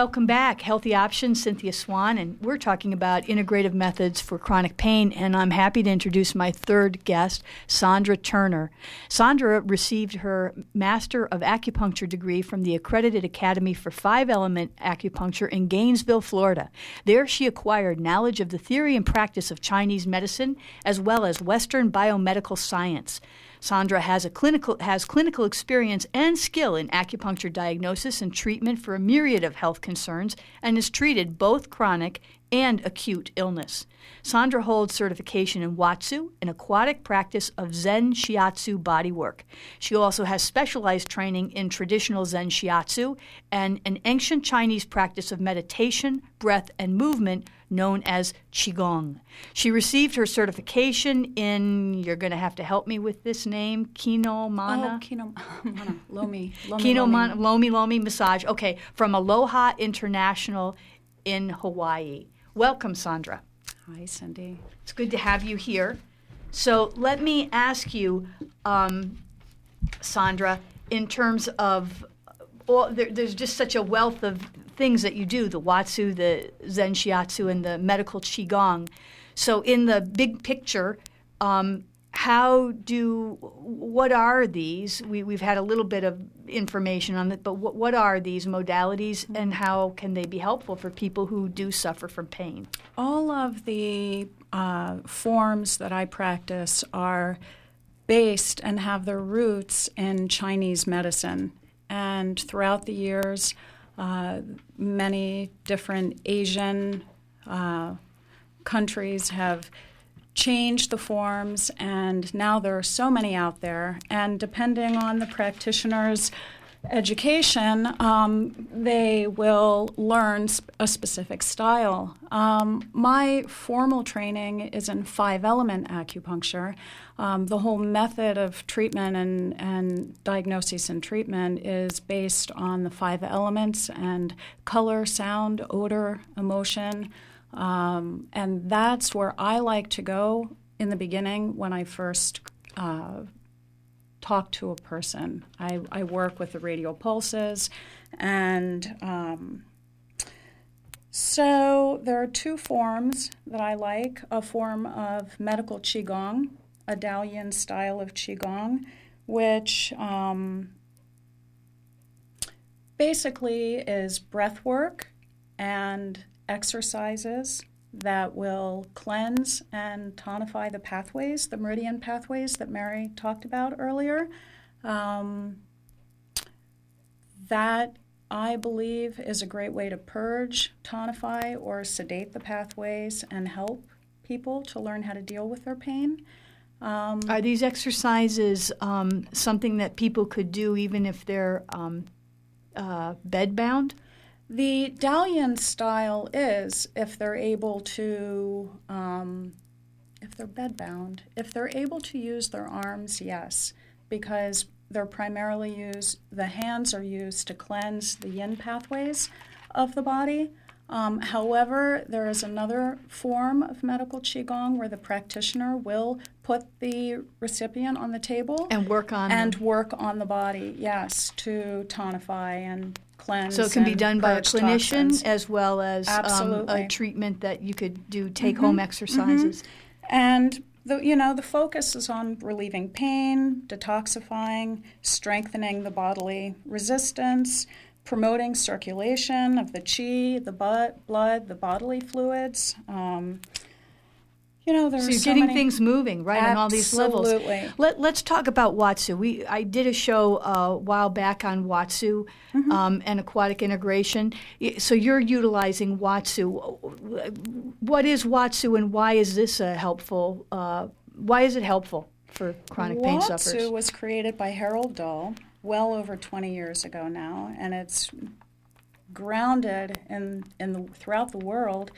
C: Welcome back. Healthy Options, Cynthia Swan, and we're talking about integrative methods for chronic pain. And I'm happy to introduce my third guest, Sandra Turner. Sandra received her Master of Acupuncture degree from the Accredited Academy for Five Element Acupuncture in Gainesville, Florida. There, she acquired knowledge of the theory and practice of Chinese medicine as well as Western biomedical science. Sandra has a clinical has clinical experience and skill in acupuncture diagnosis and treatment for a myriad of health concerns and has treated both chronic and acute illness. Sandra holds certification in Watsu, an aquatic practice of Zen Shiatsu bodywork. She also has specialized training in traditional Zen Shiatsu and an ancient Chinese practice of meditation, breath, and movement known as Qigong. She received her certification in, you're going to have to help me with this name, Kino Mana.
G: Oh, Kino Mana. Lomi. Lomi,
C: Kino
G: Lomi.
C: Mana, Lomi Lomi Massage. Okay, from Aloha International in Hawaii. Welcome, Sandra.
G: Hi, Cindy.
C: It's good to have you here. So let me ask you, um, Sandra, in terms of all, there, there's just such a wealth of things that you do the Watsu, the Zen Shiatsu, and the medical Qigong. So, in the big picture, um, how do what are these? We, we've had a little bit of information on it, but what, what are these modalities and how can they be helpful for people who do suffer from pain?
G: All of the uh, forms that I practice are based and have their roots in Chinese medicine. And throughout the years, uh, many different Asian uh, countries have changed the forms, and now there are so many out there. And depending on the practitioner's education, um, they will learn a specific style. Um, my formal training is in five element acupuncture. Um, the whole method of treatment and, and diagnosis and treatment is based on the five elements and color, sound, odor, emotion. Um, and that's where I like to go in the beginning when I first uh, talk to a person. I, I work with the radial pulses, and um, so there are two forms that I like a form of medical Qigong, a Dalian style of Qigong, which um, basically is breath work and exercises that will cleanse and tonify the pathways, the meridian pathways that Mary talked about earlier. Um, that, I believe, is a great way to purge, tonify, or sedate the pathways and help people to learn how to deal with their pain. Um,
C: Are these exercises um, something that people could do even if they're um, uh, bedbound?
G: The Dalian style is if they're able to, um, if they're bedbound, if they're able to use their arms, yes, because they're primarily used, the hands are used to cleanse the yin pathways of the body. Um, however, there is another form of medical qigong where the practitioner will put the recipient on the table
C: And work on
G: and
C: them.
G: work on the body, yes, to tonify and cleanse.
C: So it can be done by a clinician
G: toxins.
C: as well as um,
G: Mm-hmm.
C: a treatment that you could do take home exercises.
G: And the you know the focus is on relieving pain, detoxifying, strengthening the bodily resistance, promoting circulation of the chi, the blood, the bodily fluids. Um, you know, there's
C: So you're
G: so
C: getting
G: many-
C: things moving right on all these levels.
G: Absolutely.
C: Let, let's talk about Watsu. We I did a show uh, a while back on Watsu
G: Mm-hmm.
C: um, and aquatic integration. So you're utilizing Watsu. What is Watsu and why is this a helpful? Uh, why is it helpful for chronic pain sufferers?
G: Watsu was created by Harold Dull well over 20 years ago now, and it's grounded in, in the, throughout the world.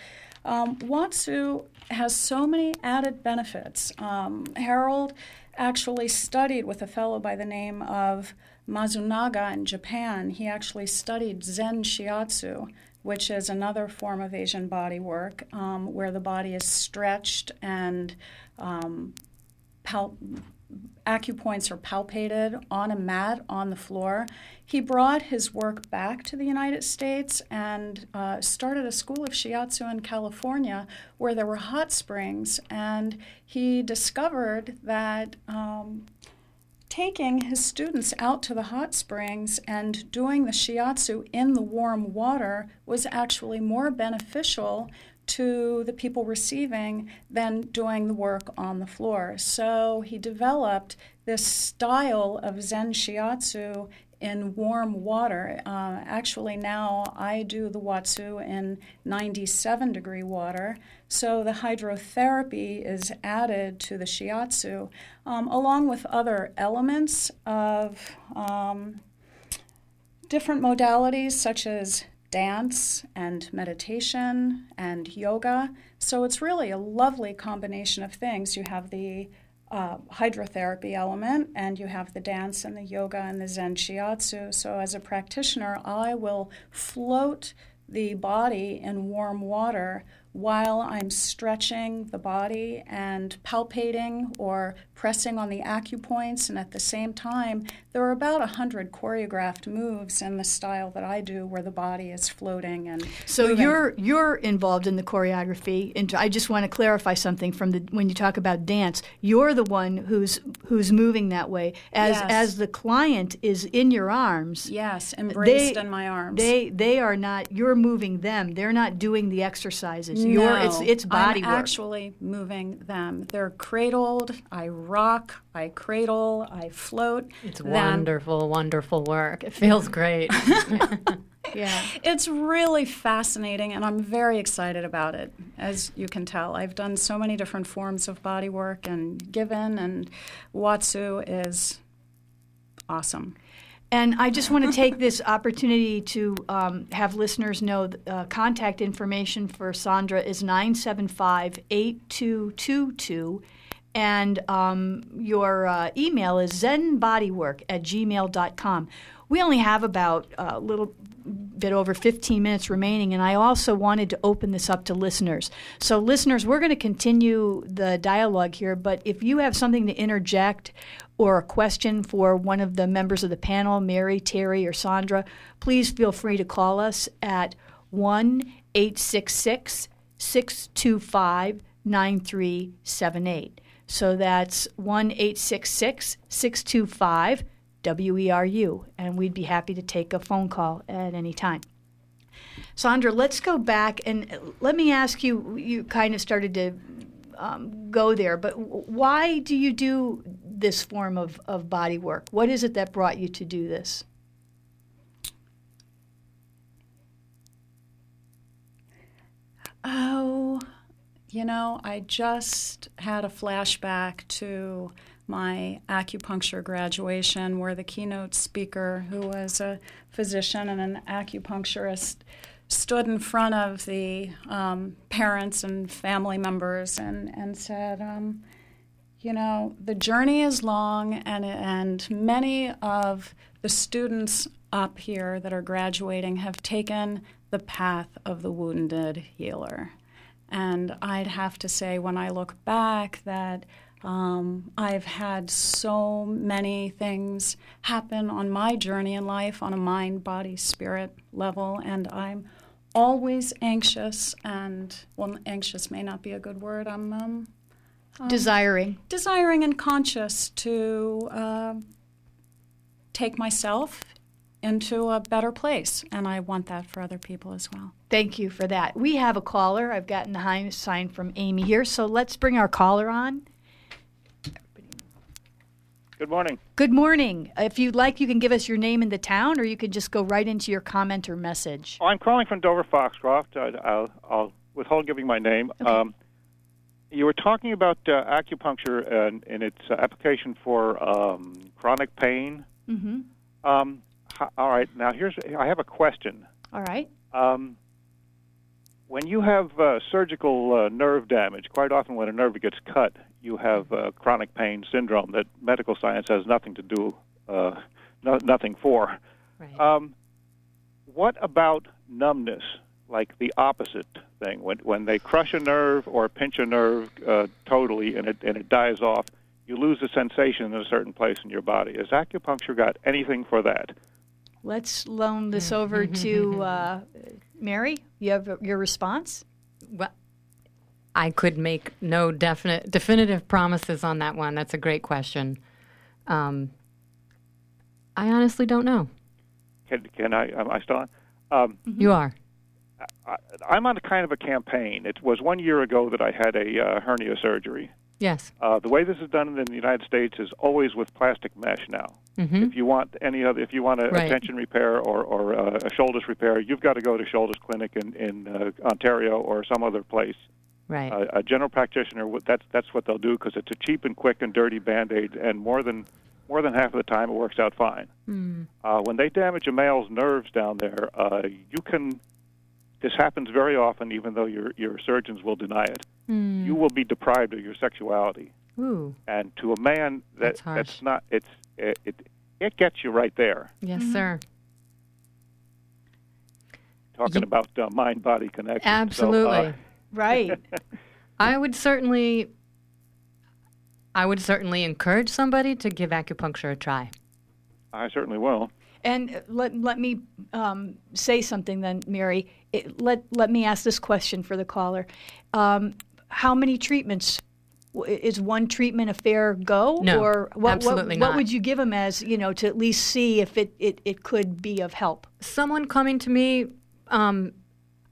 G: Um, Watsu has so many added benefits. Um, Harold actually studied with a fellow by the name of Masunaga in Japan. He actually studied Zen Shiatsu, which is another form of Asian body work um, where the body is stretched and um, pal- acupoints are palpated on a mat on the floor. He brought his work back to the United States and uh, started a school of shiatsu in California where there were hot springs. And he discovered that um, taking his students out to the hot springs and doing the shiatsu in the warm water was actually more beneficial to the people receiving than doing the work on the floor. So he developed this style of Zen shiatsu in warm water. Uh, actually, now I do the Watsu in 97 degree water. So the hydrotherapy is added to the shiatsu, um, along with other elements of um, different modalities such as dance and meditation and yoga. So it's really a lovely combination of things. You have the uh, hydrotherapy element, and you have the dance and the yoga and the Zen Shiatsu. So, as a practitioner, I will float the body in warm water while I'm stretching the body and palpating or pressing on the acupoints. And at the same time, there are about 100 choreographed moves in the style that I do where the body is floating and
C: So
G: moving.
C: you're you're involved in the choreography. And I just want to clarify something from the when you talk about dance. You're the one who's who's moving that way. As
G: Yes.
C: as the client is in your arms.
G: Yes, embraced
C: they-
G: in my arms.
C: They they are not. You're moving them. They're not doing the exercises. You're
G: no,
C: it's it's body
G: I'm
C: work.
G: actually moving them. They're cradled. I rock. I cradle. I float.
D: It's
G: them.
D: wonderful, wonderful work. It feels great.
C: yeah.
G: It's really fascinating, and I'm very excited about it. As you can tell, I've done so many different forms of body work and given, and Watsu is awesome.
C: And I just want to take this opportunity to um, have listeners know uh, contact information for Sandra is 975 8222. And um, your uh, email is zenbodywork at gmail.com. We only have about a little bit over 15 minutes remaining, and I also wanted to open this up to listeners. So, listeners, we're going to continue the dialogue here, but if you have something to interject or a question for one of the members of the panel, Mary, Terry, or Sandra, please feel free to call us at 1 866 625 9378. So that's 1 866 625 WERU, and we'd be happy to take a phone call at any time. Sandra, let's go back and let me ask you. You kind of started to um, go there, but why do you do this form of, of body work? What is it that brought you to do this?
G: Oh, you know, I just had a flashback to my acupuncture graduation where the keynote speaker, who was a physician and an acupuncturist, stood in front of the um, parents and family members and, and said, um, you know, the journey is long, and, and many of the students up here that are graduating have taken the path of the wounded healer. And I'd have to say, when I look back, that um, I've had so many things happen on my journey in life on a mind, body, spirit level, and I'm always anxious. And well, anxious may not be a good word. I'm um,
C: Desiring.
G: desiring and conscious to uh, take myself into a better place, and I want that for other people as well.
C: Thank you for that. We have a caller. I've gotten the high sign from Amy here, so let's bring our caller on.
H: Good morning.
C: Good morning. If you'd like, you can give us your name and the town, or you can just go right into your comment or message.
H: I'm calling from Dover Foxcroft. I, I'll, I'll withhold giving my name. Um, you were talking about uh, acupuncture and, and its uh, application for um, chronic pain.
C: Mm-hmm.
H: Um, h- all right. Now, here's I have a question.
C: All right.
H: Um, when you have uh, surgical uh, nerve damage, quite often when a nerve gets cut, you have uh, chronic pain syndrome that medical science has nothing to do, uh, no, nothing for.
D: Right.
H: Um, what about numbness? Like the opposite thing, when when they crush a nerve or pinch a nerve uh, totally and it and it dies off, you lose the sensation in a certain place in your body. Has acupuncture got anything for that?
C: Let's loan this over to uh, Mary. You have your response?
D: Well, I could make no definite definitive promises on that one. That's a great question. Um, I honestly don't know.
H: Can can I? Am I still on? Um,
D: You are.
H: I, I'm on a kind of a campaign. It was one year ago that I had a uh, hernia surgery.
D: Yes.
H: Uh, the way this is done in the United States is always with plastic mesh now.
D: Mm-hmm.
H: If you want any other, if you want a,
D: Right.
H: tension repair or, or uh, a Shouldice repair, you've got to go to Shouldice Clinic in, in uh, Ontario or some other place.
D: Right.
H: Uh, a general practitioner that's that's what they'll do because it's a cheap and quick and dirty band aid, and more than more than half of the time it works out fine.
D: Mm.
H: Uh, when they damage a male's nerves down there, uh, you can. This happens very often, even though your your surgeons will deny it.
D: Mm.
H: You will be deprived of your sexuality,
D: Ooh.
H: and to a man that
D: That's harsh.
H: not. It's it, it it gets you right there.
D: Yes, sir.
H: Talking
D: Ye-
H: about uh, mind body connection. So, uh,
D: Absolutely.
C: Right.
D: I would certainly I would certainly encourage somebody to give acupuncture a try.
H: I certainly will.
C: And let, let me um, say something then, Mary. It, let, let me ask this question for the caller. Um, how many treatments? Is one treatment a fair go?
D: No,
C: or what,
D: absolutely
C: what,
D: not.
C: what would you give them as, you know, to at least see if it, it, it could be of help?
D: Someone coming to me, um,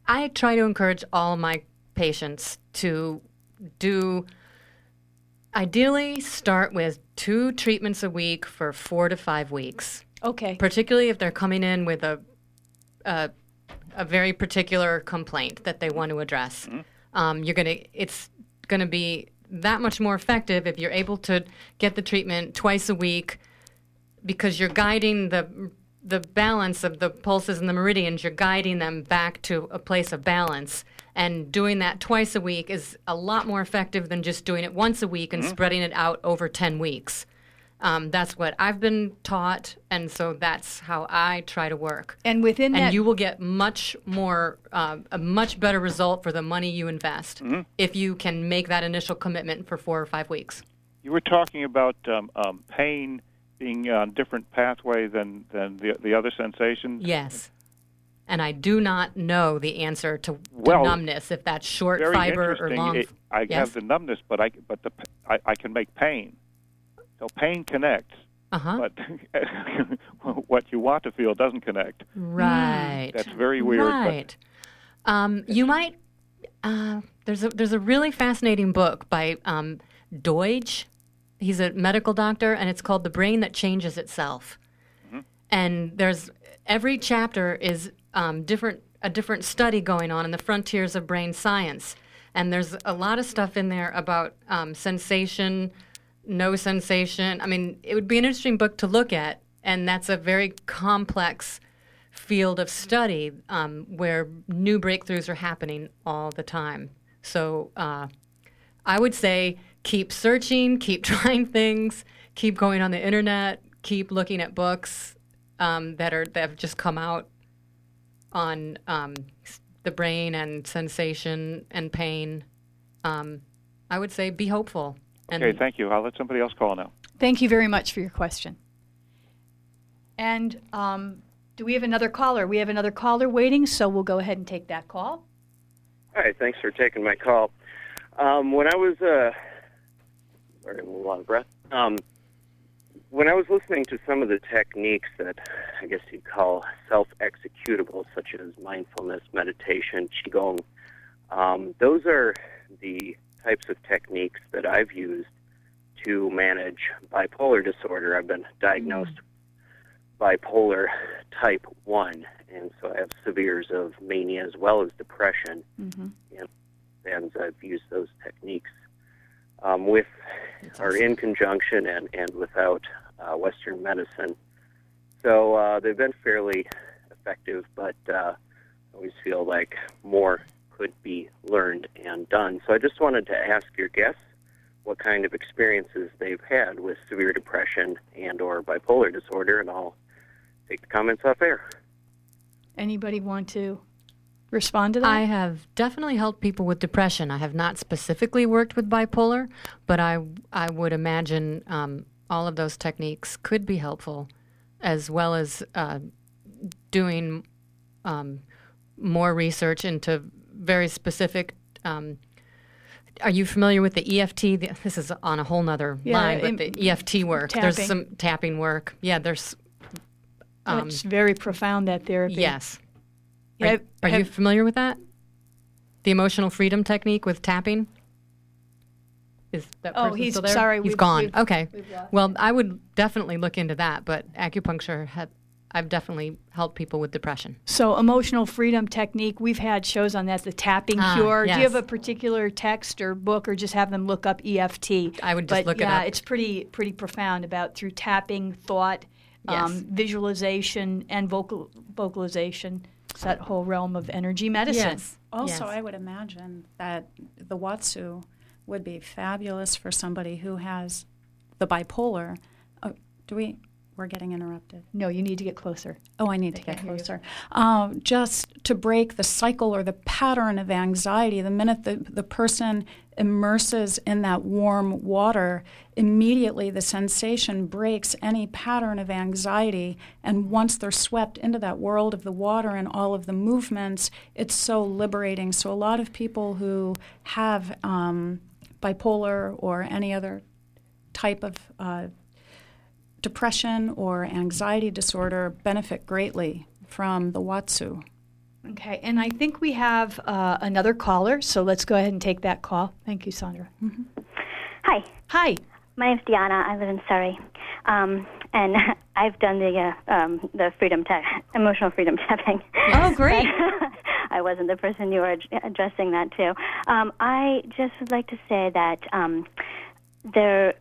D: I try to encourage all my patients to do ideally start with two treatments a week for four to five weeks.
C: Okay.
D: particularly if they're coming in with a a, a very particular complaint that they want to address. Um, you're gonna it's gonna be that much more effective if you're able to get the treatment twice a week because you're guiding the the balance of the pulses and the meridians. You're guiding them back to a place of balance. And doing that twice a week is a lot more effective than just doing it once a week and spreading it out over 10 weeks. Um, that's what I've been taught, and so that's how I try to work.
C: And within
D: And
C: that,
D: you will get much more, uh, a much better result for the money you invest if you can make that initial commitment for four or five weeks.
H: You were talking about um, um, pain being on a different pathway than, than the, the other sensations.
D: Yes. And I do not know the answer to, to
H: Well,
D: numbness, if that's short
H: Very
D: fiber or long.
H: It- I
D: yes?
H: have the numbness, but I but the I, I can make pain. So pain connects,
D: Uh huh.
H: but what you want to feel doesn't connect.
D: Right.
H: That's very weird.
D: Right. Um, you might. Uh, there's a there's a really fascinating book by um, Doidge. He's a medical doctor, and it's called "The Brain That Changes Itself." And there's every chapter is um, different a different study going on in the frontiers of brain science. And there's a lot of stuff in there about um, sensation, no sensation. I mean, it would be an interesting book to look at, and that's a very complex field of study um, where new breakthroughs are happening all the time. So uh, I would say keep searching, keep trying things, keep going on the internet, keep looking at books um, that are that have just come out on um, the brain and sensation and pain. Um, I would say be hopeful. And
H: Okay, thank you. I'll let somebody else call now.
C: Thank you very much for your question. And um, do we have another caller? We have another caller waiting, so we'll go ahead and take that call.
I: Hi, thanks for taking my call. Um, when I was, uh, sorry, I'm a little out of breath. Um, when I was listening to some of the techniques that I guess you'd call self-executable, such as mindfulness, meditation, qigong, um, those are the types of techniques that I've used to manage bipolar disorder. I've been diagnosed bipolar type 1, and so I have severes of mania as well as depression. And, and I've used those techniques um, with or in conjunction and, and without uh, Western medicine. So uh, they've been fairly effective, but uh, I always feel like more could be learned and done. So I just wanted to ask your guests what kind of experiences they've had with severe depression and or bipolar disorder, and I'll take the comments off air.
C: Anybody want to respond to that?
D: I have definitely helped people with depression. I have not specifically worked with bipolar, but I I would imagine um, all of those techniques could be helpful, as well as uh, doing um, more research into very specific. Um, are you familiar with the EFT? The- This is on a whole nother
C: Yeah,
D: line, but the EFT work. There's some tapping work. Yeah, there's. Um,
C: That's very profound, that therapy.
D: yes. Are,
C: have-
D: are you familiar with that? The emotional freedom technique with tapping? Is that
C: Oh,
D: person
C: he's-
D: still there?
C: sorry,
D: He's
C: we've-
D: gone.
C: we've-
D: okay.
C: we've lost
D: Well, I would definitely look into that, but acupuncture had I've definitely helped people with depression.
C: So, emotional freedom technique, we've had shows on that, the tapping
D: Ah,
C: cure. Do you have a particular text or book, or just have them look up EFT?
D: I would just
C: but
D: look it
C: yeah,
D: up.
C: it's pretty pretty profound about through tapping, thought, um, visualization, and vocal vocalization. It's that whole realm of energy medicine.
G: Also,
D: Yes.
G: I would imagine that the Watsu would be fabulous for somebody who has the bipolar. Oh, do we? We're getting interrupted.
C: No, you need to get closer.
G: Oh, I need to get closer. Um, just to break the cycle or the pattern of anxiety, the minute the, the person immerses in that warm water, immediately the sensation breaks any pattern of anxiety. And once they're swept into that world of the water and all of the movements, it's so liberating. So, a lot of people who have um, bipolar or any other type of uh, depression or anxiety disorder benefit greatly from the Watsu.
C: Okay, and I think we have uh, another caller, so let's go ahead and take that call. Thank you, Sandra.
J: Hi,
C: Hi.
J: My name's Diana. I live in Surry, um, and I've done the uh, um, the freedom ta- emotional freedom tapping.
C: Oh, great.
J: I wasn't the person you were ad- addressing that to. Um, I just would like to say that um, there,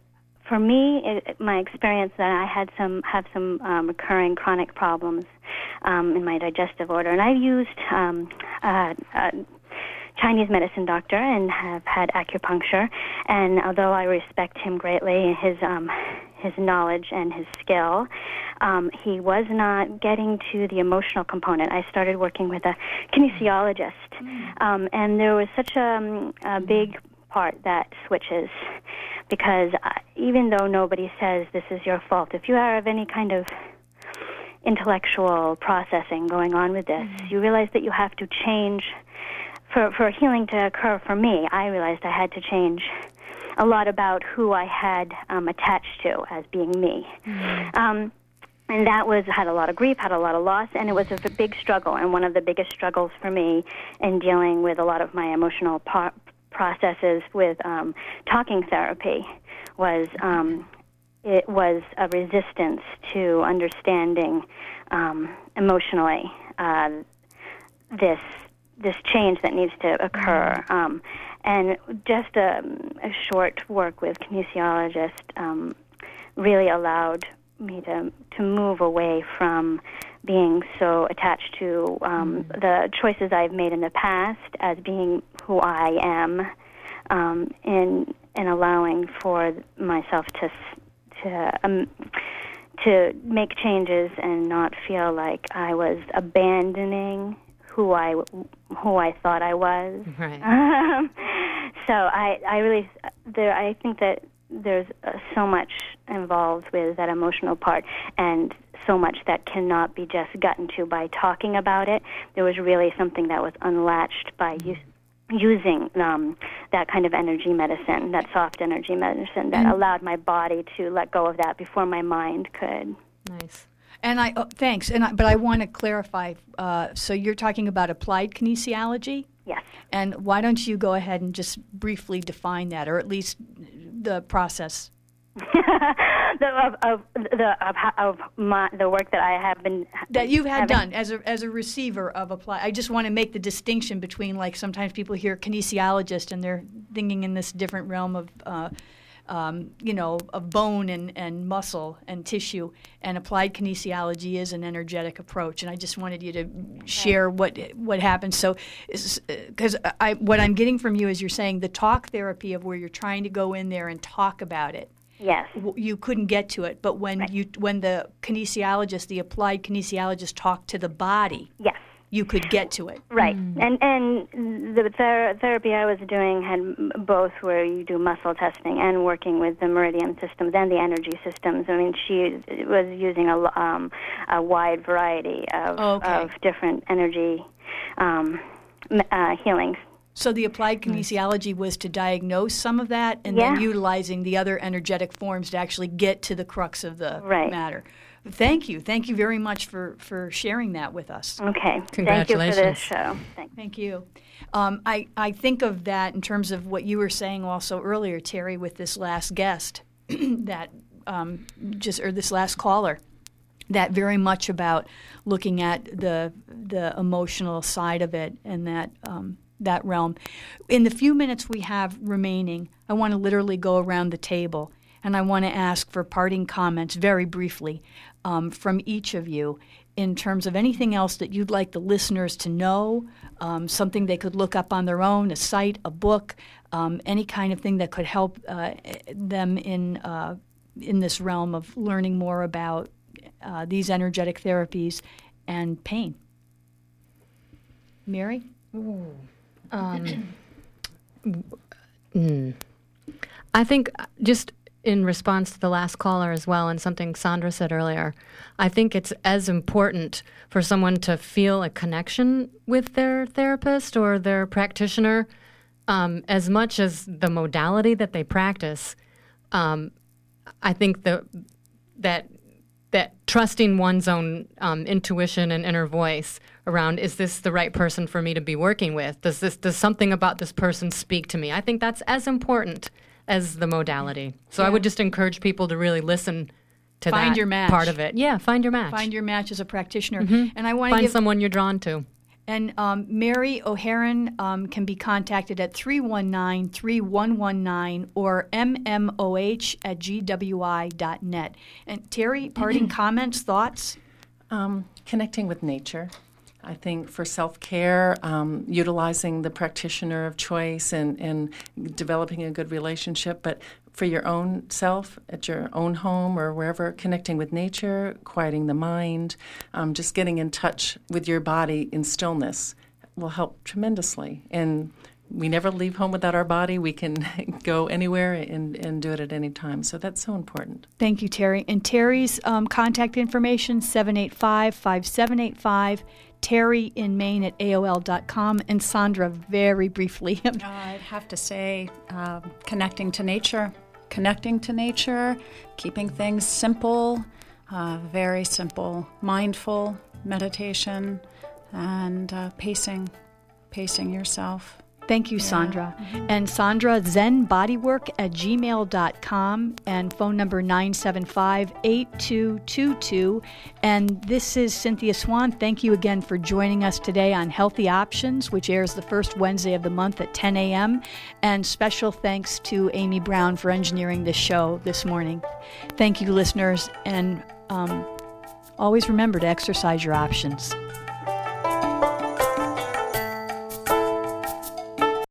J: for me, it, my experience that I had some have some um, recurring chronic problems um, in my digestive order, and I've used um, uh, uh, Chinese medicine doctor and have had acupuncture. And although I respect him greatly, his um, his knowledge and his skill, um, he was not getting to the emotional component. I started working with a kinesiologist, um, and there was such a, um, a big part that switches because uh, even though nobody says this is your fault, if you have any kind of intellectual processing going on with this, you realize that you have to change for for healing to occur for me, I realized I had to change a lot about who I had um, attached to as being me. Um, and that was had a lot of grief, had a lot of loss, and it was a big struggle. And one of the biggest struggles for me in dealing with a lot of my emotional po- processes with um, talking therapy was um, it was a resistance to understanding um, emotionally uh, this this change that needs to occur. Um, and just a, a short work with kinesiologist um, really allowed me to to move away from being so attached to um, mm. the choices I've made in the past as being who I am, um, in in allowing for myself to to um, to make changes and not feel like I was abandoning who I who I thought I was.
D: Right.
J: so I I really there I think that there's uh, so much involved with that emotional part and so much that cannot be just gotten to by talking about it. There was really something that was unlatched by use, using um, that kind of energy medicine, that soft energy medicine that mm. allowed my body to let go of that before my mind could.
D: Nice.
C: And I oh, thanks. And I, but I want to clarify. Uh, so you're talking about applied kinesiology.
J: Yes.
C: And why don't you go ahead and just briefly define that, or at least the process?
J: the, of, of the of, of my, the work that I have been
C: that you've had having. done as a as a receiver of apply. I just want to make the distinction between like sometimes people hear kinesiologist and they're thinking in this different realm of. Uh, um, you know, of bone and, and muscle and tissue, and applied kinesiology is an energetic approach. And I just wanted you to share what what happens. So, because I what I'm getting from you is you're saying the talk therapy of where you're trying to go in there and talk about it
J: Yes.
C: You couldn't get to it, but when
J: right.
C: you when the kinesiologist, the applied kinesiologist talked to the body.
J: Yes.
C: You could get to it.
J: Right. Mm. And and the ther- therapy I was doing had both where you do muscle testing and working with the meridian systems and the energy systems. I mean, she was using a um, a wide variety of
C: okay.
J: of different energy um, uh, healings
C: so the applied kinesiology was to diagnose some of that and
J: yeah.
C: then utilizing the other energetic forms to actually get to the crux of the
J: right.
C: matter. Thank you. Thank you very much for, for sharing that with us.
J: Okay.
D: Congratulations.
J: Thank you for this show.
C: Thank, Thank you. Um, I, I think of that in terms of what you were saying also earlier, Terry, with this last guest that um, just, or this last caller that very much about looking at the the emotional side of it and that um, that realm. In the few minutes we have remaining, I want to literally go around the table and I want to ask for parting comments very briefly um, from each of you in terms of anything else that you'd like the listeners to know, um, something they could look up on their own, a site, a book, um, any kind of thing that could help uh, them in uh, in this realm of learning more about uh, these energetic therapies and pain. Mary.
D: Ooh. Um, mm. I think just in response to the last caller as well, and something Sandra said earlier, I think it's as important for someone to feel a connection with their therapist or their practitioner um, as much as the modality that they practice. Um, I think the, that that trusting one's own um, intuition and inner voice around is this the right person for me to be working with does this does something about this person speak to me i think that's as important as the modality so yeah. i would just encourage people to really listen to
C: find
D: that
C: your match.
D: part of it yeah find your match
C: find your match as a practitioner
D: mm-hmm.
C: and i want
D: to
C: find
D: give, someone you're drawn to
C: and um, Mary O'Haron um, can be contacted at 319 3119 or mmoh at gwi.net. And Terry, parting comments, thoughts?
E: Um, connecting with nature. I think for self care, um, utilizing the practitioner of choice and, and developing a good relationship, but for your own self at your own home or wherever, connecting with nature, quieting the mind, um, just getting in touch with your body in stillness will help tremendously. And we never leave home without our body. We can go anywhere and, and do it at any time. So that's so important.
C: Thank you, Terry. And Terry's um, contact information 785 5785. Terry in Maine at AOL.com. And Sandra, very briefly.
G: uh, I'd have to say uh, connecting to nature, connecting to nature, keeping things simple, uh, very simple, mindful meditation, and uh, pacing, pacing yourself.
C: Thank you, Sandra. And Sandra, zenbodywork at gmail.com and phone number 975 8222. And this is Cynthia Swan. Thank you again for joining us today on Healthy Options, which airs the first Wednesday of the month at 10 a.m. And special thanks to Amy Brown for engineering this show this morning. Thank you, listeners. And um, always remember to exercise your options.